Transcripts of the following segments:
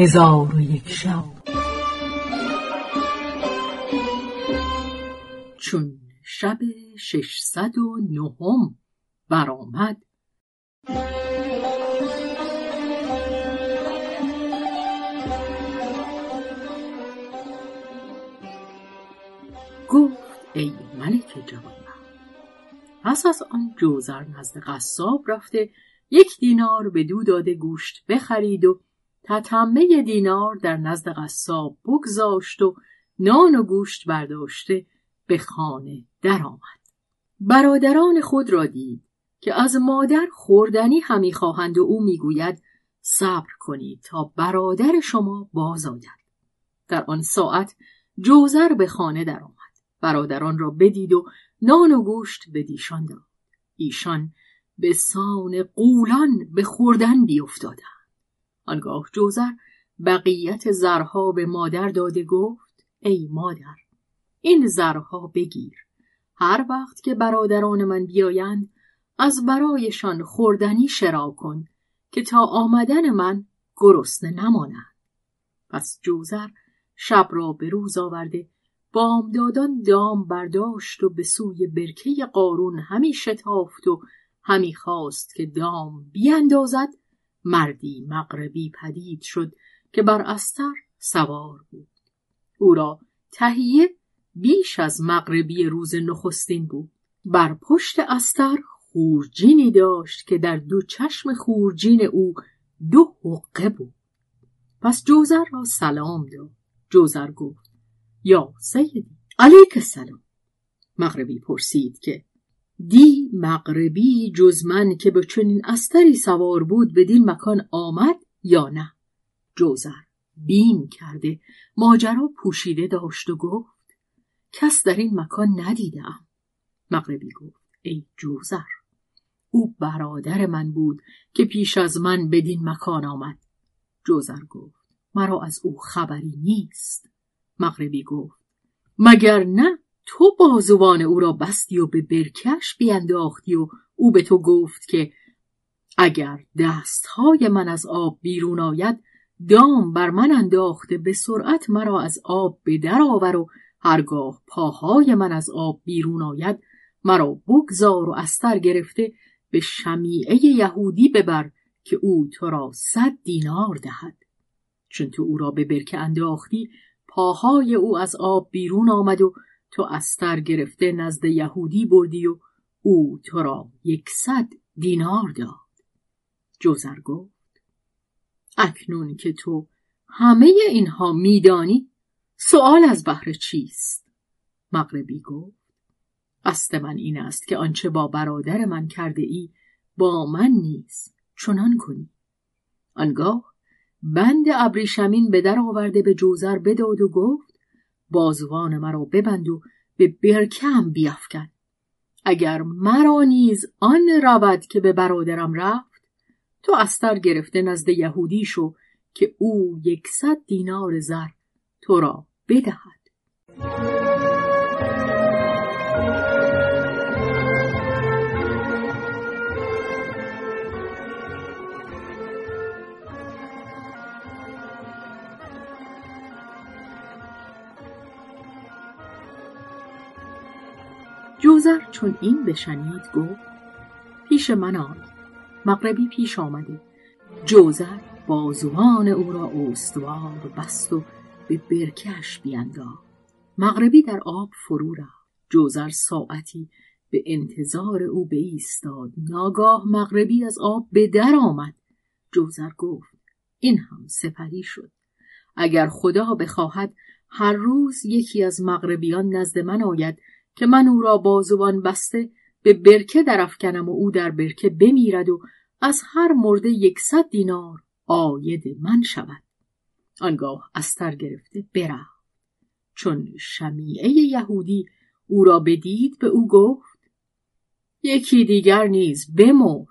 هزار و یک شب. چون شب ششصد و نهم برآمد. گفت ای ملک جوان پس از آن جوزر نزد قصاب رفته یک دینار به دو داده گوشت بخرید و تتمه دینار در نزد قصاب بگذاشت و نان و گوشت برداشته به خانه درآمد. برادران خود را دید که از مادر خوردنی همی خواهند و او می‌گوید صبر کنید تا برادر شما باز آید. در آن ساعت جوزر به خانه درآمد. برادران را بدید و نان و گوشت به دیشان داد. ایشان به سان قولان به خوردن بیافتادند. آنگاه جوزر بقیت زرها به مادر داده گفت ای مادر این زرها بگیر. هر وقت که برادران من بیایند از برایشان خوردنی شرا کن که تا آمدن من گرسنه نمانند. پس جوزر شب را به روز آورده بامدادان دام برداشت و به سوی برکه قارون همی شتافت و همی خواست که دام بیاندازد مردی مغربی پدید شد که بر استر سوار بود. او را تهیه بیش از مغربی روز نخستین بود. بر پشت استر خورجینی داشت که در دو چشم خورجین او دو حقه بود. پس جوزر را سلام داد. جوزر گفت یا سیدی. علیک سلام مغربی پرسید که دی مغربی جز من که به چنین استری سوار بود بدین مکان آمد یا نه؟ جوزر بیم کرده ماجرا پوشیده داشت و گفت کس در این مکان ندیدم. مغربی گفت ای جوزر او برادر من بود که پیش از من بدین مکان آمد. جوزر گفت مرا از او خبری نیست. مغربی گفت مگر نه؟ تو بازوان او را بستی و به برکش بینداختی و او به تو گفت که اگر دستهای من از آب بیرون آید دام بر من انداخته به سرعت مرا از آب به در آور و هرگاه پاهای من از آب بیرون آید مرا بگذار و استر گرفته به شمیعه یهودی ببر که او تو را صد دینار دهد. چون تو او را به برکه انداختی پاهای او از آب بیرون آمد و تو استر گرفته نزد یهودی بردی و او تو را یکصد دینار داد. جوزر گفت اکنون که تو همه اینها میدانی سوال از بحر چیست؟ مغربی گفت قصد من این است که آنچه با برادر من کرده ای با من نیز چنان کنی. آنگاه بند ابریشمین به در آورده به جوزر بداد و گفت بازوان مرا ببند و به برکم بیافکن. اگر مرا نیز آن رود که به برادرم رفت تو استر گرفته نزد یهودی شو که او یکصد دینار زر تو را بدهد. جوزر چون این بشنید گفت پیش من آی. مغربی پیش آمده. جوزر بازوان او را استوار بست و به برکش بینداخت. مغربی در آب فرو رفت. جوزر ساعتی به انتظار او ایستاد ناگاه مغربی از آب به در آمد. جوزر گفت این هم سپری شد. اگر خدا بخواهد هر روز یکی از مغربیان نزد من آید که من او را بازوان بسته به برکه درفکنم و او در برکه بمیرد و از هر مرده یکصد دینار آید من شود. آنگاه استر گرفته برفت. چون شمیعه یهودی او را بدید به او گفت یکی دیگر نیز بمرد.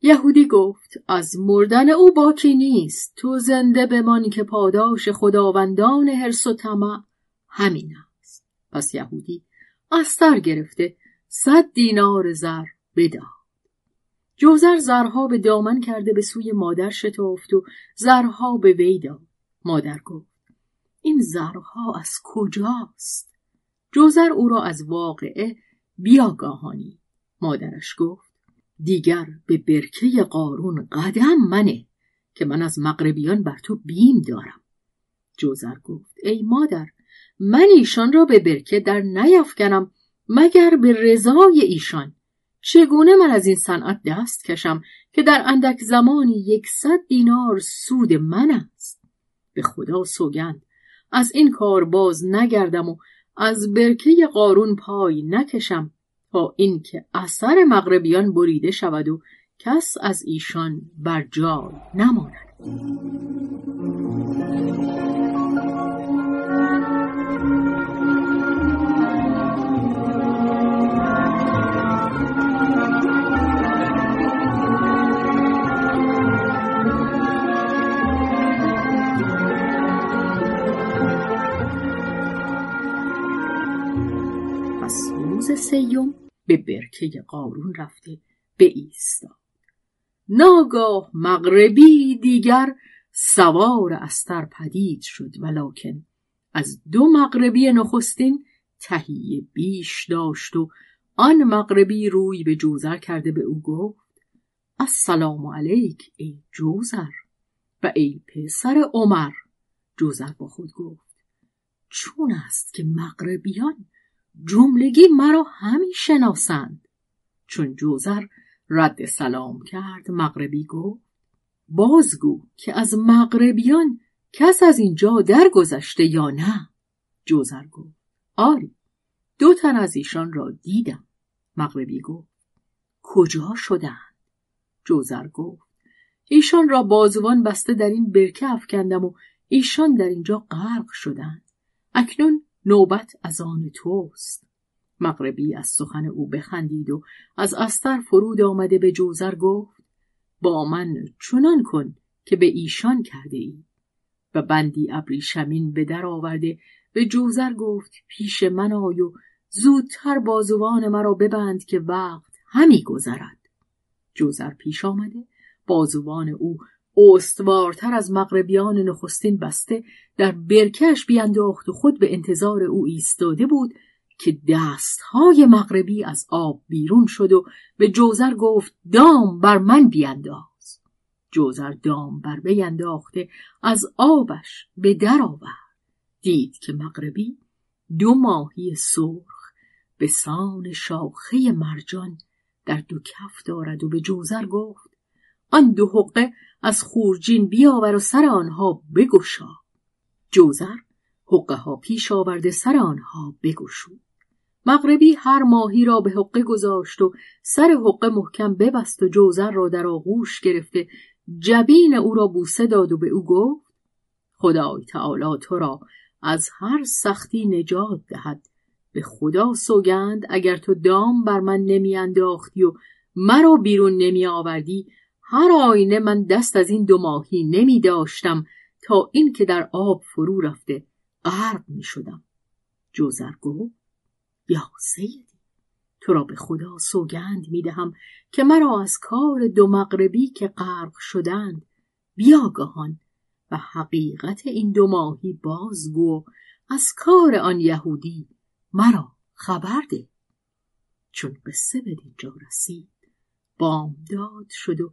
یهودی گفت از مردن او باکی نیست. تو زنده بمان که پاداش خداوندان حرس و طمع همین است. پس یهودی استر گرفته. صد دینار زر بداد. جوزر زرها به دامن کرده به سوی مادر شتافت و زرها به وی داد. مادر گفت این زرها از کجاست؟ جوزر او را از واقعه بیاگاهانی. مادرش گفت دیگر به برکه قارون قدم منه که من از مغربیان بر تو بیم دارم. جوزر گفت ای مادر من ایشان را به برکه در نیافکنم مگر به رضای ایشان. چگونه من از این صنعت دست کشم که در اندک زمانی یکصد دینار سود من است؟ به خدا سوگند از این کار باز نگردم و از برکه قارون پای نکشم تا اینکه اثر مغربیان بریده شود و کس از ایشان بر جای نماند. سیوم به برکه قارون رفته به ایستاد. ناگاه مغربی دیگر سوار استر پدید شد ولکن از دو مغربی نخستین تهیه بیش داشت و آن مغربی روی به جوزر کرده به او گفت السلام علیک ای جوزر و ای پسر عمر. جوزر با خود گفت چون است که مغربیان جملگی مرا همی شناسند. چون جوزر رد سلام کرد مغربی گفت بازگو که از مغربیان کس از اینجا درگذشته یا نه؟ جوزر گفت آری دو تن از ایشان را دیدم. مغربی گفت کجا شدند جوزر گفت ایشان را بازوان بسته در این برکه افکندم و ایشان در اینجا غرق شدند اکنون نوبت از آن توست. مغربی از سخن او بخندید و از استر فرود آمده به جوزر گفت با من چنان کن که به ایشان کرده ای. و بندی ابریشمین به در آورده به جوزر گفت پیش من آی و زودتر بازوان مرا ببند که وقت همی گذرد. جوزر پیش آمده بازوان او استوارتر از مغربیان نخستین بسته در برکش بیانداخت و خود به انتظار او ایستاده بود که دستهای مغربی از آب بیرون شد و به جوزر گفت دام بر من بیانداز جوزر دام بر بینداخته از آبش به در آورد. دید که مغربی دو ماهی سرخ به سان شاخه مرجان در دو کف دارد و به جوزر گفت آن دو حقه از خورجین بیاور و سر آنها بگشا. جوزر حقه ها پیش آورده سر آنها بگشود. مغربی هر ماهی را به حقه گذاشت و سر حقه محکم ببست و جوزر را در آغوش گرفته جبین او را بوسه داد و به او گفت خدای تعالی تو را از هر سختی نجات دهد. به خدا سوگند اگر تو دام بر من نمیانداختی و مرا بیرون نمی آوردی هر آینه من دست از این دو ماهی نمی داشتم تا این که در آب فرو رفته غرق می شدم. جوزر گفت یا سیدی تو را به خدا سوگند می دهم که مرا از کار دو مغربی که غرق شدند بیاگاهان و حقیقت این دو ماهی بازگو از کار آن یهودی مرا خبر ده. چون قصه به دینجا رسید بامداد شد و